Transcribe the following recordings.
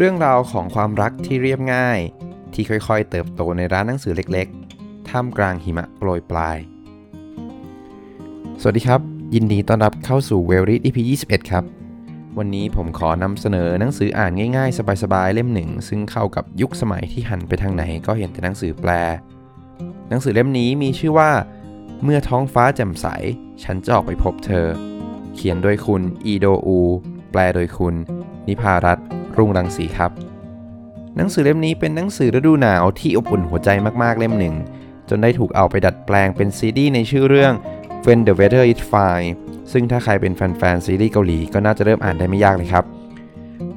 เรื่องราวของความรักที่เรียบง่าย ที่ค่อยๆ เติบโตในร้านหนังสือเล็กๆ ท่ามกลางหิมะโปรยปลาย สวัสดีครับ ยินดีต้อนรับเข้าสู่เวลริส EP 21 ครับ วันนี้ผมขอนำเสนอหนังสืออ่านง่ายๆ สบายๆ เล่มหนึ่ง ซึ่งเข้ากับยุคสมัยที่หันไปทางไหนก็เห็นแต่หนังสือแปล หนังสือเล่มนี้มีชื่อว่า เมื่อท้องฟ้าแจ่มใส ฉันจะออกไปพบเธอ เขียนโดยคุณอีโดอู แปลโดยคุณ นิพารัต รุงรังสีครับ หนังสือเล่มนี้เป็นหนังสือฤดูหนาวที่อบอุ่นหัวใจมากๆเล่มหนึ่ง จนได้ถูกเอาไปดัดแปลงเป็นซีดีในชื่อเรื่อง When the Weather is Fine ซึ่งถ้าใครเป็นแฟนๆซีรีส์เกาหลีก็น่าจะเริ่มอ่านได้ไม่ยากเลยครับ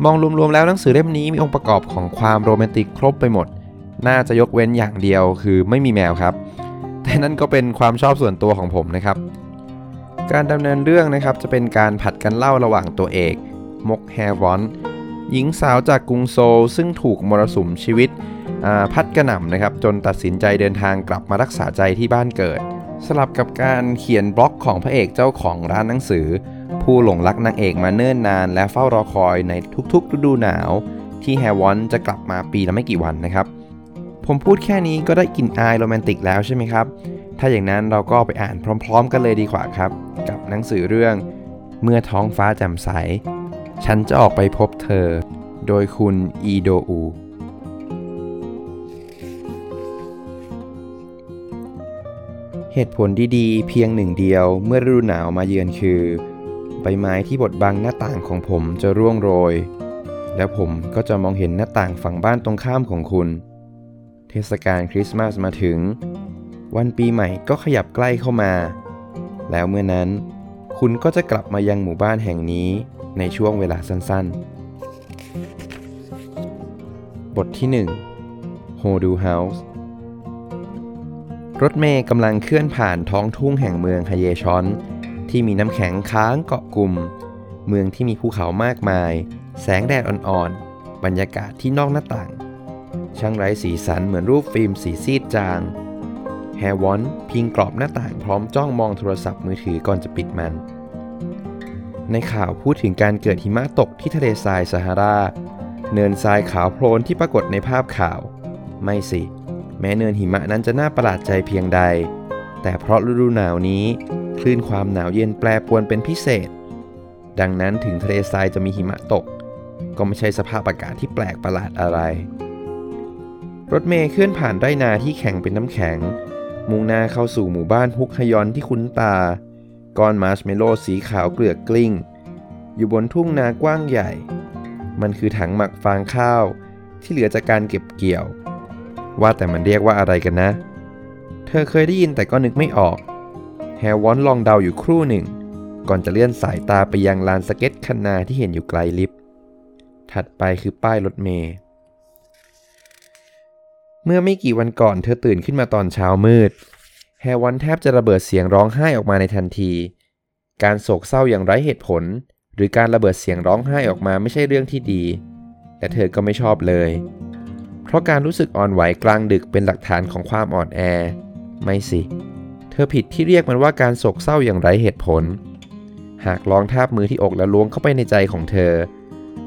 มองรวมๆแล้วหนังสือเล่มนี้มีองค์ประกอบของความโรแมนติกครบไปหมด น่าจะยกเว้นอย่างเดียวคือไม่มีแมวครับ แต่นั่นก็เป็นความชอบส่วนตัวของผมนะครับ การดำเนินเรื่องนะครับจะเป็นการผัดกันเล่าระหว่างตัวเอกมกแฮวอน หญิงสาวจากกรุงโซลซึ่งถูกมรสุมชีวิตพัดกระหน่ำนะครับจนตัดสินใจเดินทางกลับมารักษาใจที่บ้านเกิด สลับกับการเขียนบล็อกของพระเอกเจ้าของร้านหนังสือ ผู้หลงรักนางเอกมาเนิ่นนาน และเฝ้ารอคอยในทุกๆฤดูหนาว ที่แฮวอนจะกลับมาปีละไม่กี่วันนะครับ ผมพูดแค่นี้ก็ได้กลิ่นอายโรแมนติกแล้วใช่ไหมครับ ถ้าอย่างนั้นเราก็ไปอ่านพร้อม ๆ กันเลยดีกว่าครับ กับหนังสือเรื่อง เมื่อท้องฟ้าแจ่มใส ฉันจะออกไปพบเธอ โดยคุณอีโดอู เหตุผลดีๆ เพียงหนึ่งเดียวเมื่อฤดูหนาวมาเยือนคือ ใบไม้ที่บดบังหน้าต่างของผมจะร่วงโรย และผมก็จะมองเห็นหน้าต่างฝั่งบ้านตรงข้ามของคุณ เทศกาลคริสต์มาสมาถึง วันปีใหม่ก็ขยับใกล้เข้ามา แล้วเมื่อนั้นคุณก็จะกลับมายังหมู่บ้านแห่งนี้ ในช่วงเวลาสั้นๆ บทที่1โฮดูเฮาส์รถเมย์กำลังเคลื่อนผ่านท้องทุ่งแห่งเมืองฮเยชอน ที่มีน้ำแข็งค้างเกาะกลุ่ม เมืองที่มีภูเขามากมาย แสงแดดอ่อนๆ บรรยากาศที่นอกหน้าต่าง ช่างไร้สีสันเหมือนรูปฟิล์มสีซีดจางแฮวอนพิงกรอบหน้าต่างพร้อมจ้องมองโทรศัพท์มือถือก่อนจะปิดมัน ในข่าวพูดถึงการเกิดหิมะตกที่ทะเลทรายซาฮารา เนินทรายขาวโพลนที่ปรากฏในภาพข่าว ไม่สิ แม้เนินหิมะนั้นจะน่าประหลาดใจเพียงใด แต่เพราะฤดูหนาวนี้คลื่นความหนาวเย็นแปรปรวนเป็นพิเศษ ดังนั้นถึงทะเลทรายจะมีหิมะตก ก็ไม่ใช่สภาพอากาศที่แปลกประหลาดอะไร รถเมล์เคลื่อนผ่านไร่นาที่แข็งเป็นน้ำแข็ง มุ่งหน้าเข้าสู่หมู่บ้านพุกฮยอนที่คุ้นตา ก้อนมาร์ชเมลโล่สีขาวเกลือกกลิ้ง อยู่บนทุ่งนากว้างใหญ่ มันคือถังหมักฟางข้าวที่เหลือจากการเก็บเกี่ยว ว่าแต่มันเรียกว่าอะไรกันนะ เธอเคยได้ยินแต่ก็นึกไม่ออก แฮวอนลองเดาอยู่ครู่หนึ่ง ก่อนจะเลื่อนสายตาไปยังลานสเก็ตคันนาที่เห็นอยู่ไกลลิฟต์ถัดไปคือป้ายรถเมล์เมื่อไม่กี่วันก่อนเธอตื่นขึ้นมาตอนเช้ามืด แฮวอนแทบจะระเบิดเสียงร้องไห้ออกมาในทันที การโศกเศร้าอย่างไร้เหตุผล หรือการระเบิดเสียงร้องไห้ออกมาไม่ใช่เรื่องที่ดีแต่เธอก็ไม่ชอบเลย เพราะการรู้สึกอ่อนไหวกลางดึกเป็นหลักฐานของความอ่อนแอ ไม่สิ เธอผิดที่เรียกมันว่าการโศกเศร้าอย่างไร้เหตุผล หากลองทาบมือที่อกแล้วล้วงเข้าไปในใจของเธอ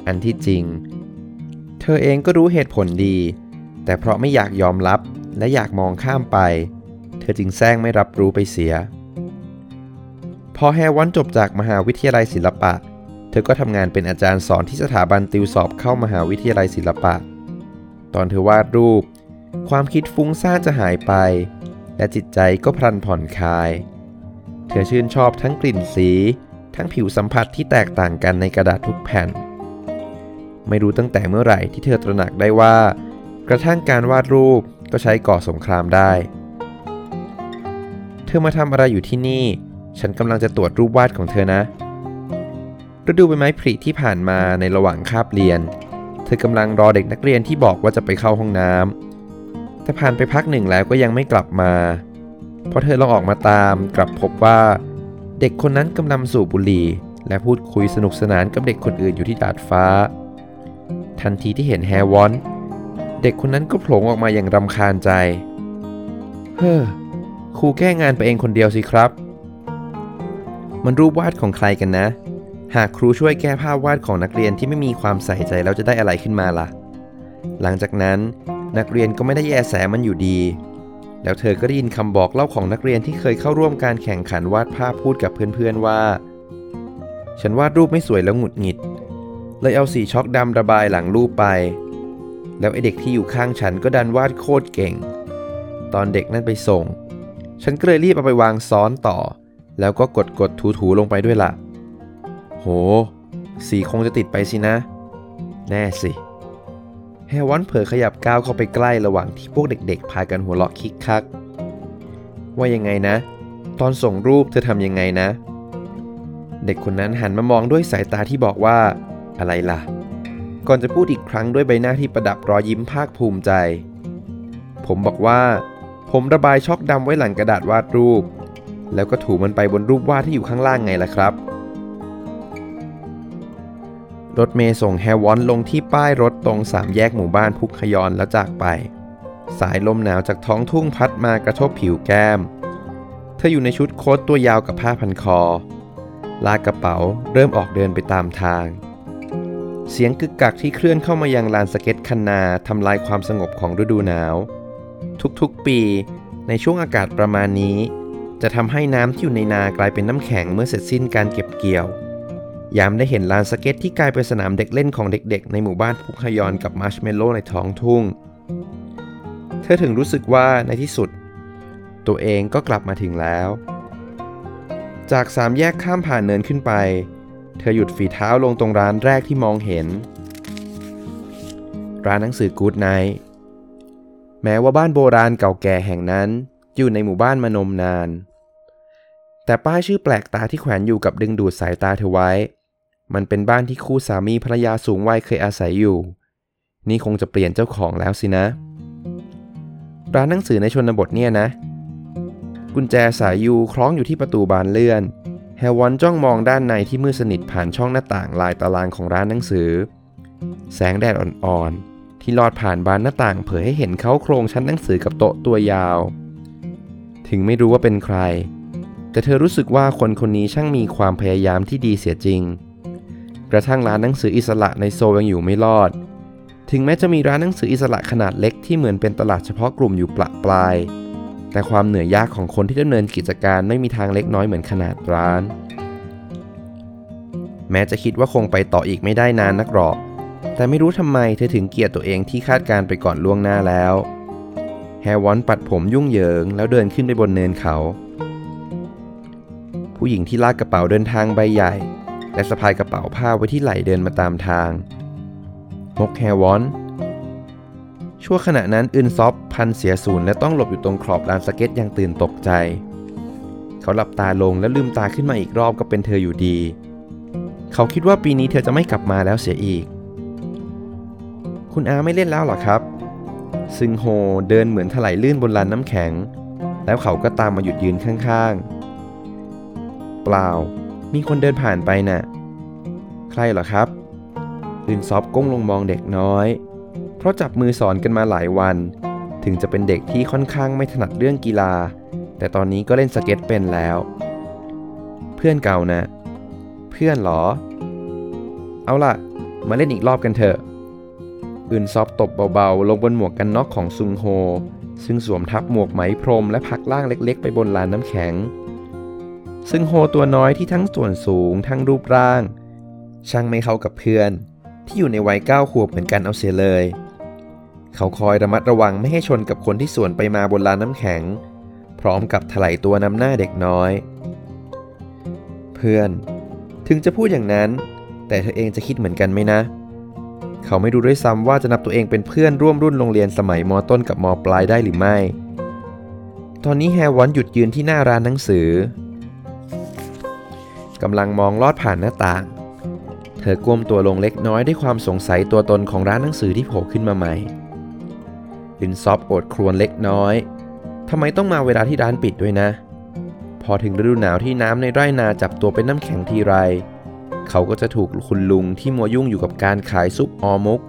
อันที่จริง เธอเองก็รู้เหตุผลดี แต่เพราะไม่อยากยอมรับและอยากมองข้ามไปเเธอจึงแซงไม่รับรู้ไปเสีย พอแฮวันจบจากมหาวิทยาลัยศิลปะ เธอก็ทำงานเป็นอาจารย์สอนที่สถาบันติวสอบเข้ามหาวิทยาลัยศิลปะ ตอนเธอวาดรูป ความคิดฟุ้งซ่านจะหายไป และจิตใจก็พลันผ่อนคลาย เธอชื่นชอบทั้งกลิ่นสี ทั้งผิวสัมผัสที่แตกต่างกันในกระดาษทุกแผ่น ไม่รู้ตั้งแต่เมื่อไหร่ที่เธอตระหนักได้ว่า กระทั่งการวาดรูปก็ใช้ก่อสงครามได้ อมาทำอะไรอยู่ที่นี่ ฉันกำลังจะตรวจรูปวาดของเธอนะ ฤดูใบไม้ผลิที่ผ่านมาในระหว่างคาบเรียน เธอกำลังรอเด็กนักเรียนที่บอกว่าจะไปเข้าห้องน้ำแต่ผ่านไปพักหนึ่งแล้วก็ยังไม่กลับมาพอเธอลองออกมาตามกลับพบว่า เด็กคนนั้นกำลังสูบบุหรี่ และพูดคุยสนุกสนานกับเด็กคนอื่นอยู่ที่ดาดฟ้า ทันทีที่เห็นแฮวอน เด็กคนนั้นก็โผล่ออกมาอย่างรำคาญใจ เฮ้อ ครูแก้งานไปเองคนเดียวสิครับ มันรูปวาดของใครกันนะ หากครูช่วยแก้ภาพวาดของนักเรียนที่ไม่มีความใส่ใจแล้วจะได้อะไรขึ้นมาล่ะ หลังจากนั้นนักเรียนก็ไม่ได้แยแสมันอยู่ดี แล้วเธอก็ได้ยินคำบอกเล่าของนักเรียนที่เคยเข้าร่วมการแข่งขันวาดภาพพูดกับเพื่อนๆว่า ฉันวาดรูปไม่สวยแล้วหงุดหงิด เลยเอาสีช็อกดำระบายหลังรูปไป แล้วไอเด็กที่อยู่ข้างฉันก็ดันวาดโคตรเก่ง ตอนเด็กนั่นไปส่ง ฉันก็เลยรีบเอาไปวางซ้อนต่อ แล้วก็กดกดถูถูๆลงไปด้วยละ่ะ โห สีคงจะติดไปสินะ แน่สิ แฮวอนเผลอขยับก้าวเข้าไปใกล้ระหว่างที่พวกเด็กๆ พากันหัวเราะคิกคัก ว่ายังไงนะ ตอนส่งรูปเธอทำยังไงนะ เด็กคนนั้นหันมามองด้วยสายตาที่บอกว่า อะไรล่ะ ก่อนจะพูดอีกครั้งด้วยใบหน้าที่ประดับรอยยิ้มภาคภูมิใจ ผมบอกว่า ผมระบายช็อกดำไว้หลังกระดาษวาดรูป แล้วก็ถูมันไปบนรูปวาดที่อยู่ข้างล่างไงล่ะครับ รถเมย์ส่งแฮวอนลงที่ป้ายรถตรงสามแยกหมู่บ้านพุกขยอนแล้วจากไป สายลมหนาวจากท้องทุ่งพัดมากระทบผิวแก้ม เธออยู่ในชุดโค้ทตัวยาวกับผ้าพันคอ ลากกระเป๋าเริ่มออกเดินไปตามทาง เสียงกึกกักที่เคลื่อนเข้ามายังลานสเก็ตคันนาทำลายความสงบของฤดูหนาว ทุกๆ ปีในช่วงอากาศประมาณนี้ จะทำให้น้ำที่อยู่ในนากลายเป็นน้ำแข็งเมื่อเสร็จสิ้นการเก็บเกี่ยวยามได้เห็นลานสเก็ตที่กลายเป็นสนามเด็กเล่นของเด็กๆ ในหมู่บ้านพุกฮยอนกับมาร์ชเมลโล่ในท้องทุ่ง เธอถึงรู้สึกว่าในที่สุด ตัวเองก็กลับมาถึงแล้ว จากสามแยกข้ามผ่านเนินขึ้นไป เธอหยุดฝีเท้าลงตรงร้านแรกที่มองเห็น ร้านหนังสือกู๊ดไนท์ แม้ว่าบ้านโบราณเก่าแก่แห่งนั้น อยู่ในหมู่บ้านมานมนาน แต่ป้ายชื่อแปลกตาที่แขวนอยู่กับดึงดูดสายตาเธอไว้ มันเป็นบ้านที่คู่สามีภรรยาสูงวัยเคยอาศัยอยู่ นี่คงจะเปลี่ยนเจ้าของแล้วสินะ ร้านหนังสือในชนบทเนี่ยนะ กุญแจสายยูคล้องอยู่ที่ประตูบานเลื่อนแฮวอนจ้องมองด้านในที่มืดสนิทผ่านช่องหน้าต่างลายตารางของร้านหนังสือ แสงแดดอ่อนๆ ที่ลอดผ่านบานหน้าต่างเผยให้เห็นเขาโครงชั้นหนังสือกับโต๊ะตัวยาว ถึงไม่รู้ว่าเป็นใคร แต่เธอรู้สึกว่าคนคนนี้ช่างมีความพยายามที่ดีเสียจริง กระทั่งร้านหนังสืออิสระในโซยังอยู่ไม่รอด ถึงแม้จะมีร้านหนังสืออิสระขนาดเล็กที่เหมือนเป็นตลาดเฉพาะกลุ่มอยู่ปละปลาย แต่ความเหนื่อยยากของคนที่ดำเนินกิจการไม่มีทางเล็กน้อยเหมือนขนาดร้าน แม้จะคิดว่าคงไปต่ออีกไม่ได้นานนักหรอก แต่ไม่รู้ทำไมเธอถึงเกลียดตัวเองที่คาดการไปก่อนล่วงหน้าแล้ว แฮวอนปัดผมยุ่งเหยิง แล้วเดินขึ้นไปบนเนินเขา ผู้หญิงที่ลากกระเป๋าเดินทางใบใหญ่ และสะพายกระเป๋าผ้าไว้ที่ไหล่เดินมาตามทาง มกแฮวอนชั่วขณะนั้นอึนซอบพลันเสียศูนย์และต้องหลบอยู่ตรงขอบลานสเก็ตอย่างตื่นตกใจ เขาหลับตาลงและลืมตาขึ้นมาอีกรอบก็เป็นเธออยู่ดี เขาคิดว่าปีนี้เธอจะไม่กลับมาแล้วเสียอีก คุณอาไม่เล่นแล้วหรอครับ ซึงโฮเดินเหมือนถลายลื่นบนลานน้ำแข็ง แล้วเขาก็ตามมาหยุดยืนข้างๆ เปล่า มีคนเดินผ่านไปน่ะ ใครหรอครับอึนซอบก้มลงมองเด็กน้อย เพราะจับมือสอนกันมาหลายวัน ถึงจะเป็นเด็กที่ค่อนข้างไม่ถนัดเรื่องกีฬา แต่ตอนนี้ก็เล่นสเก็ตเป็นแล้ว เพื่อนเก่าน่ะ เพื่อนหรอ เอาล่ะ มาเล่นอีกรอบกันเถอะ อึนซอบตบเบาๆ ลงบนหมวกกันน็อกของซึงโฮ ซึ่งสวมทับหมวกไหมพรมและพักล่างเล็กๆ ไปบนลานน้ำแข็ง ซึ่งโฮตัวน้อยที่ทั้งส่วนสูงทั้งรูปร่าง ช่างไม่เข้ากับเพื่อน ที่อยู่ในวัยเก้าขวบเหมือนกันเอาเสียเลย เขาคอยระมัดระวังไม่ให้ชนกับคนที่สวนไปมาบนลานน้ำแข็ง พร้อมกับถลายตัวนำหน้าเด็กน้อย เพื่อน ถึงจะพูดอย่างนั้น แต่เธอเองจะคิดเหมือนกันไหมนะเเขาไม่รู้ด้วยซ้ำว่าจะนับตัวเองเป็นเพื่อนร่วมรุ่นโรงเรียนสมัยมต้นกับมปลายได้หรือไม่ ตอนนี้แฮวอนหยุดยืนที่หน้าร้านหนังสือกำลังมองลอดผ่านหน้าต่าง เธอก้มตัวลงเล็กน้อยด้วยความสงสัยตัวตนของร้านหนังสือที่โผล่ขึ้นมาใหม่ลินซอฟโอดครวญเล็กน้อยทำไมต้องมาเวลาที่ร้านปิดด้วยนะ พอถึงฤดูหนาวที่น้ำในไร่นาจับตัวเป็นน้ำแข็งทีไร เขาก็จะถูกคุณลุงที่มัวยุ่งอยู่กับการขายซุปออมุก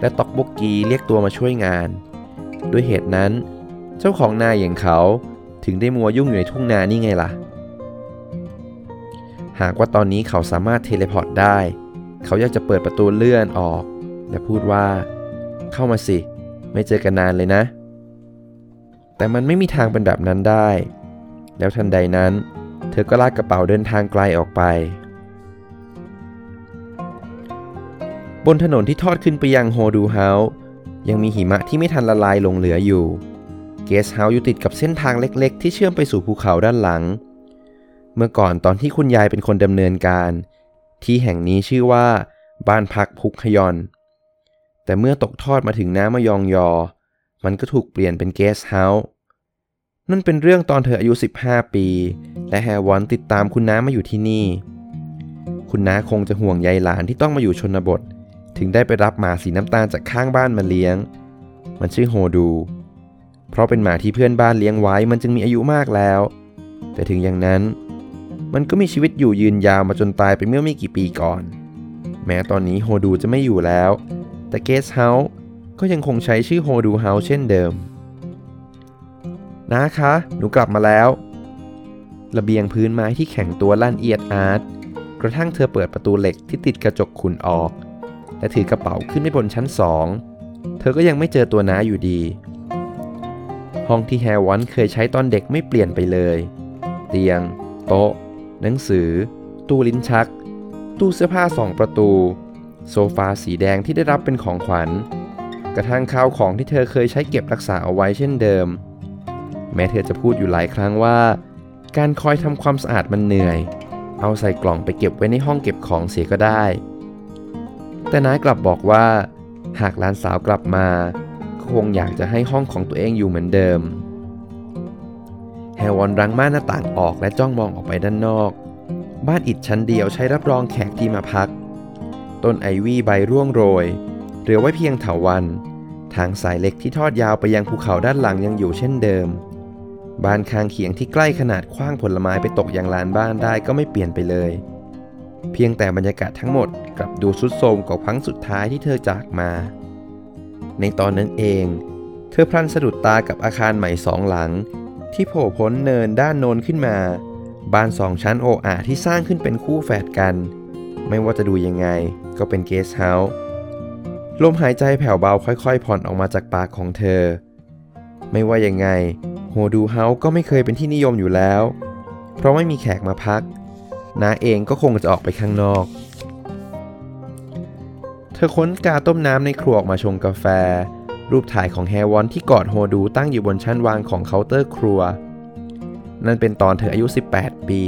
และต็อกบกกีเรียกตัวมาช่วยงาน ด้วยเหตุนั้น เจ้าของนาอย่างเขาถึงได้มัวยุ่งอยู่ในทุ่งนานี่ไงล่ะ หากว่าตอนนี้เขาสามารถ teleport ได้ เขาอยากจะเปิดประตูเลื่อนออก และพูดว่า เข้ามาสิ ไม่เจอกันนานเลยนะ แต่มันไม่มีทางเป็นแบบนั้นได้ แล้วทันใดนั้น เธอก็ลากกระเป๋าเดินทางไกลออกไป บนถนนที่ทอดขึ้นไปยังโฮดูเฮาส์ยังมีหิมะที่ไม่ทันละลายลงเหลืออยู่ เกสเฮาส์อยู่ติดกับเส้นทางเล็กๆ ที่เชื่อมไปสู่ภูเขาด้านหลัง เมื่อก่อนตอนที่คุณยายเป็นคนดำเนินการ ที่แห่งนี้ชื่อว่าบ้านพักพุกฮยอน แต่เมื่อตกทอดมาถึงน้ำมะยองยอ มันก็ถูกเปลี่ยนเป็นเกสเฮาส์นั่นเป็นเรื่องตอนเธออายุ 15 ปี และแฮวอนติดตามคุณน้ามาอยู่ที่นี่ คุณน้าคงจะห่วงใยหลานที่ต้องมาอยู่ชนบท ถึงได้ไปรับหมาสีน้ำตาลจากข้างบ้านมาเลี้ยง มันชื่อโฮดู เพราะเป็นหมาที่เพื่อนบ้านเลี้ยงไว้มันจึงมีอายุมากแล้ว แต่ถึงอย่างนั้น มันก็มีชีวิตอยู่ยืนยาวมาจนตายไปเมื่อไม่กี่ปีก่อน แม้ตอนนี้โฮดูจะไม่อยู่แล้ว แต่เกสต์เฮาส์ก็ยังคงใช้ชื่อโฮดูเฮาส์เช่นเดิม น้าคะ หนูกลับมาแล้ว ระเบียงพื้นไม้ที่แข็งตัวลั่นเอียดอาร์ตกระทั่งเธอเปิดประตูเหล็กที่ติดกระจกขุ่นออก และถือกระเป๋าขึ้นไปบนชั้นสองเธอก็ยังไม่เจอตัวน้าอยู่ดี ห้องที่แฮวอนเคยใช้ตอนเด็กไม่เปลี่ยนไปเลย เตียง โต๊ะ หนังสือ ตู้ลิ้นชัก ตู้เสื้อผ้าสองประตู โซฟาสีแดงที่ได้รับเป็นของขวัญ กระทั่งข้าวของที่เธอเคยใช้เก็บรักษาเอาไว้เช่นเดิม แม้เธอจะพูดอยู่หลายครั้งว่า การคอยทำความสะอาดมันเหนื่อย เอาใส่กล่องไปเก็บไว้ในห้องเก็บของเสียก็ได้ แต่น้ากลับบอกว่า หากหลานสาวกลับมาก็คงอยากจะให้ห้องของตัวเองอยู่เหมือนเดิม แฮวอนรังม่านหน้าต่างออกและจ้องมองออกไปด้านนอก บ้านอิฐชั้นเดียวใช้รับรองแขกที่มาพัก ต้นไอวี่ใบร่วงโรย เหลือไว้เพียงเถาวัน ทางสายเล็กที่ทอดยาวไปยังภูเขาด้านหลังยังอยู่เช่นเดิมบ้านข้างเคียงที่ใกล้ขนาดคว้างผลไม้ไปตกยังลานบ้านได้ก็ไม่เปลี่ยนไปเลย เพียงแต่บรรยากาศทั้งหมดกลับดูสุดโทมกว่าครั้งสุดท้ายที่เธอจากมา ในตอนนั้นเอง เธอพลันสะดุดตากับอาคารใหม่สองหลัง ที่โผล่พ้นเนินด้านโน้นขึ้นมา บ้านสองชั้นโอ่อ่าที่สร้างขึ้นเป็นคู่แฝดกัน ไม่ว่าจะดูยังไงก็เป็นเกสต์เฮาส์ลมหายใจแผ่วเบาค่อยๆ ผ่อนออกมาจากปากของเธอ ไม่ว่ายังไงโฮดูเฮาส์ก็ไม่เคยเป็นที่นิยมอยู่แล้ว เพราะไม่มีแขกมาพัก น้าเองก็คงจะออกไปข้างนอก เธอค้นกาต้มน้ำในครัวออกมาชงกาแฟ รูปถ่ายของแฮวอนที่กอดโฮดูตั้งอยู่บนชั้นวางของเคาน์เตอร์ครัว นั่นเป็นตอนเธออายุ 18 ปี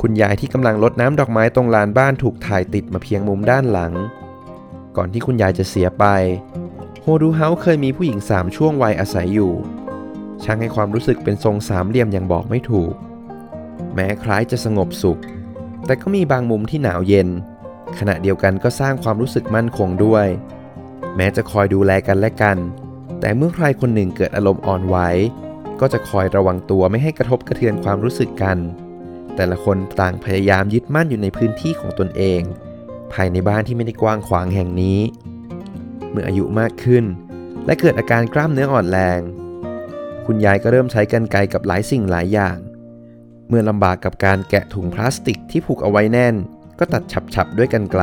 คุณยายที่กำลังรดน้ำดอกไม้ตรงลานบ้านถูกถ่ายติดมาเพียงมุมด้านหลัง ก่อนที่คุณยายจะเสียไป โฮดูเฮาเคยมีผู้หญิงสามช่วงวัยอาศัยอยู่ ช่างให้ความรู้สึกเป็นทรงสามเหลี่ยมอย่างบอกไม่ถูก แม้คล้ายจะสงบสุข แต่ก็มีบางมุมที่หนาวเย็น ขณะเดียวกันก็สร้างความรู้สึกมั่นคงด้วย แม้จะคอยดูแลกันและกัน แต่เมื่อใครคนหนึ่งเกิดอารมณ์อ่อนไหวก็จะคอยระวังตัวไม่ให้กระทบกระเทือนความรู้สึกกัน แต่ละคนต่างพยายามยึดมั่นอยู่ในพื้นที่ของตนเอง ภายในบ้านที่ไม่ได้กว้างขวางแห่งนี้ เมื่ออายุมากขึ้น และเกิดอาการกล้ามเนื้ออ่อนแรง คุณยายก็เริ่มใช้กรรไกรกับหลายสิ่งหลายอย่าง เมื่อลำบากกับการแกะถุงพลาสติกที่ผูกเอาไว้แน่น ก็ตัดฉับๆด้วยกรรไกร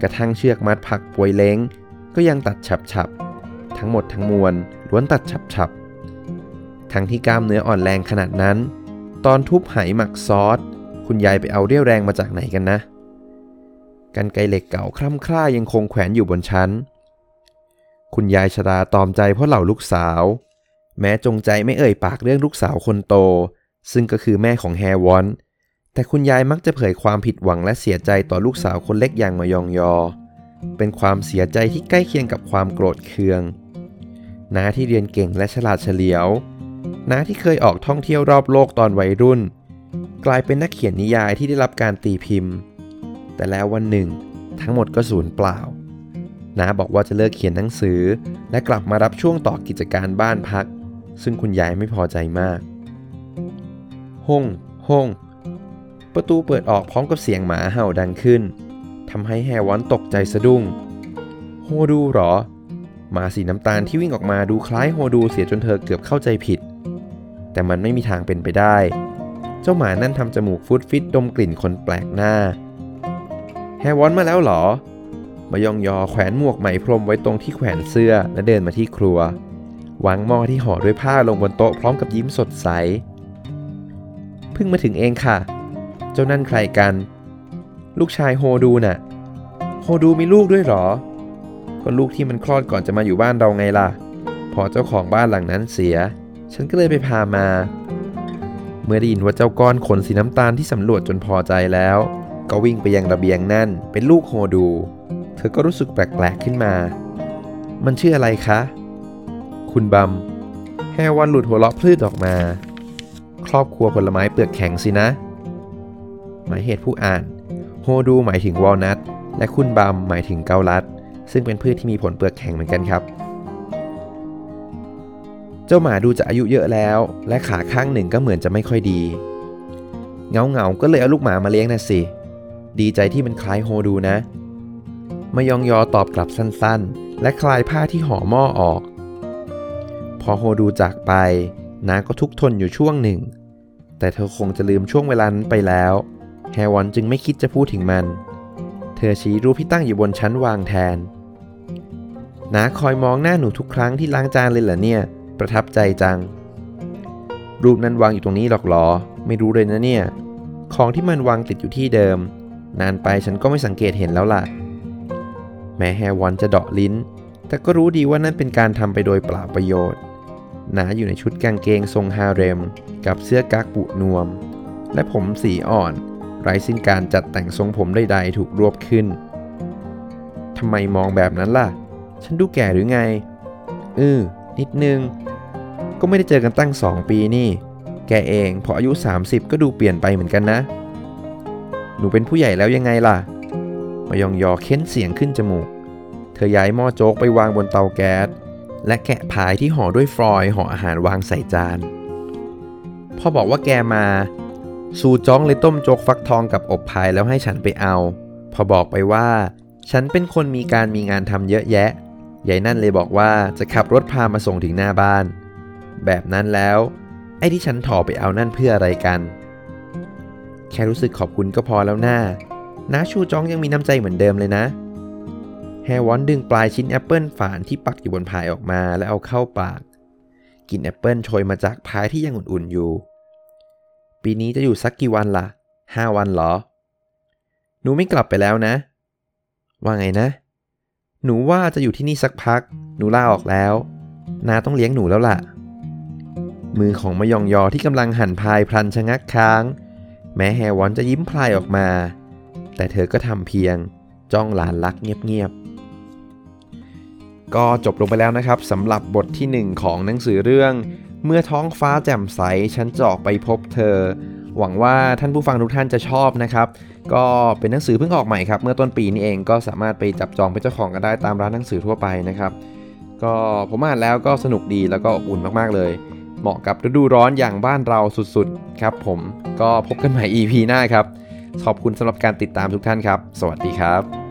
กระทั่งเชือกมัดผักป่วยเล้ง ก็ยังตัดฉับๆทั้งหมดทั้งมวลล้วนตัดฉับๆทั้งที่กล้ามเนื้ออ่อนแรงขนาดนั้น ตอนทุบไหหมักซอสคุณยายไปเอาเรี่ยวแรงมาจากไหนกันนะกันไกรเหล็กเก่าคล่ำคล้ายังคงแขวนอยู่บนชั้น คุณยายชราตอมใจเพราะเหล่าลูกสาว แม้จงใจไม่เอ่ยปากเรื่องลูกสาวคนโต ซึ่งก็คือแม่ของแฮวอน แต่คุณยายมักจะเผยความผิดหวังและเสียใจต่อลูกสาวคนเล็กอย่างมายองยอ เป็นความเสียใจที่ใกล้เคียงกับความโกรธเคืองน้าที่เรียนเก่งและฉลาดเฉลียวน้าที่เคยออกท่องเที่ยวรอบโลกตอนวัยรุ่น กลายเป็นนักเขียนนิยายที่ได้รับการตีพิมพ์ แต่แล้ววันหนึ่ง ทั้งหมดก็สูญเปล่าน้าบอกว่าจะเลิกเขียนหนังสือ และกลับมารับช่วงต่อกิจการบ้านพัก ซึ่งคุณยายไม่พอใจมาก ห้องห้องประตูเปิดออกพร้อมกับเสียงหมาเห่าดังขึ้นทำให้แฮวอนตกใจสะดุ้ง โฮดูหรอหมาสีน้ำตาลที่วิ่งออกมาดูคล้ายโฮดูเสียจนเธอเกือบเข้าใจผิด แต่มันไม่มีทางเป็นไปได้ เจ้าหมานั่นทำจมูกฟุดฟิตดมกลิ่นคนแปลกหน้า แฮวอนมาแล้วหรอ มายองยอแขวนหมวกไหมพรมไว้ตรงที่แขวนเสื้อและเดินมาที่ครัววางหม้อที่ห่อด้วยผ้าลงบนโต๊ะพร้อมกับยิ้มสดใส พิ่งมาถึงเองค่ะ เจ้านั่นใครกัน ลูกชายโฮดูน่ะ โฮดูมีลูกด้วยหรอ ก็ลูกที่มันคลอดก่อนจะมาอยู่บ้านเราไงล่ะ พอเจ้าของบ้านหลังนั้นเสีย ฉันก็เลยไปพามา เมื่อได้ยินว่าเจ้าก้อนขนสีน้ำตาลที่สำรวจจนพอใจแล้ว ก็วิ่งไปยังระเบียงนั่น เป็นลูกโฮดู เธอก็รู้สึกแปลกๆขึ้นมา มันชื่ออะไรคะ คุณบัมแฮวันหลุดหัวเราะพลืดออกมา ครอบครัวผลไม้เปลือกแข็งสินะ หมายเหตุผู้อ่าน โฮดูหมายถึงวอลนัทและคุณบัมหมายถึงเกาลัด ซึ่งเป็นพืชที่มีผลเปลือกแข็งเหมือนกันครับ เจ้าหมาดูจะอายุเยอะแล้ว และขาข้างหนึ่งก็เหมือนจะไม่ค่อยดี เงาเงาๆก็เลยเอาลูกหมามาเลี้ยงนะสิ ดีใจที่มันคล้ายโฮดูนะ มายองยอตอบกลับสั้นๆ และคลายผ้าที่ห่อหม้อออก พอโฮดูจากไป น้าก็ทุกทนอยู่ช่วงหนึ่ง แต่เธอคงจะลืมช่วงเวลานั้นไปแล้ว แฮวอนจึงไม่คิดจะพูดถึงมัน เธอชี้รูปที่ตั้งอยู่บนชั้นวางแทนน้าคอยมองหน้าหนูทุกครั้งที่ล้างจานเลยเหรอเนี่ย ประทับใจจัง รูปนั้นวางอยู่ตรงนี้หรอกหรอ ไม่รู้เลยนะเนี่ย ของที่มันวางติดอยู่ที่เดิม นานไปฉันก็ไม่สังเกตเห็นแล้วล่ะ แม้แฮวอนจะเดาะลิ้น แต่ก็รู้ดีว่านั่นเป็นการทำไปโดยเปล่าประโยชน์ หนาอยู่ในชุดกางเกงทรงฮาเร็ม กับเสื้อกั๊กปุนวม และผมสีอ่อน ไร้สิ้นการจัดแต่งทรงผมใดๆถูกรวบขึ้นทำไมมองแบบนั้นล่ะ ฉันดูแก่หรือไงเออนิดนึง ก็ไม่ได้เจอกันตั้งสองปีนี่ แกเองพออายุ 30 ก็ดูเปลี่ยนไปเหมือนกันนะ หนูเป็นผู้ใหญ่แล้วยังไงล่ะ มายองยอเค้นเสียงขึ้นจมูก เธอย้ายหม้อโจ๊กไปวางบนเตาแก๊ส และแกะพายที่ห่อด้วยฟอยล์ห่ออาหารวางใส่จาน พอบอกว่าแกมา ซูจ้องเลยต้มโจกฟักทองกับอบพายแล้วให้ฉันไปเอา พอบอกไปว่า ฉันเป็นคนมีการมีงานทำเยอะแยะยายนั่นเลยบอกว่าจะขับรถพามาส่งถึงหน้าบ้าน แบบนั้นแล้ว ไอ้ที่ฉันถ่อไปเอานั่นเพื่ออะไรกัน แค่รู้สึกขอบคุณก็พอแล้วหน้าน้าชูจ้องยังมีน้ำใจเหมือนเดิมเลยนะ แฮวอนดึงปลายชิ้นแอปเปิลฝานที่ปักอยู่บนพายออกมาแล้วเอาเข้าปาก กลิ่นแอปเปิลโชยมาจากพายที่ยังอุ่นๆอยู่ ปีนี้จะอยู่สักกี่วันล่ะห้าวันเหรอ หนูไม่กลับไปแล้วนะ ว่าไงนะ หนูว่าจะอยู่ที่นี่สักพัก หนูลาออกแล้ว นาต้องเลี้ยงหนูแล้วล่ะ มือของมยองยอที่กำลังหั่นพายพลันชะงักค้าง แม้แฮวอนจะยิ้มพลายออกมา แต่เธอก็ทำเพียงจ้องหลานรักเงียบ ก็จบลงไปแล้วนะครับสำหรับบทที่ 1 ของหนังสือเรื่อง เมื่อท้องฟ้าแจ่มใสฉันจะออกไปพบเธอ หวังว่าท่านผู้ฟังทุกท่านจะชอบนะครับ ก็เป็นหนังสือเพิ่งออกใหม่ครับเมื่อต้นปีนี้เองก็สามารถไปจับจองเป็นเจ้าของกันได้ตามร้านหนังสือทั่วไปนะครับ ก็ผมอ่านแล้วก็สนุกดีแล้วก็อบอุ่นมากๆเลย เหมาะกับฤดูร้อนอย่างบ้านเราสุดๆครับ ผมก็พบกันใหม่ EP หน้าครับขอบคุณสำหรับการติดตามทุกท่านครับ สวัสดีครับ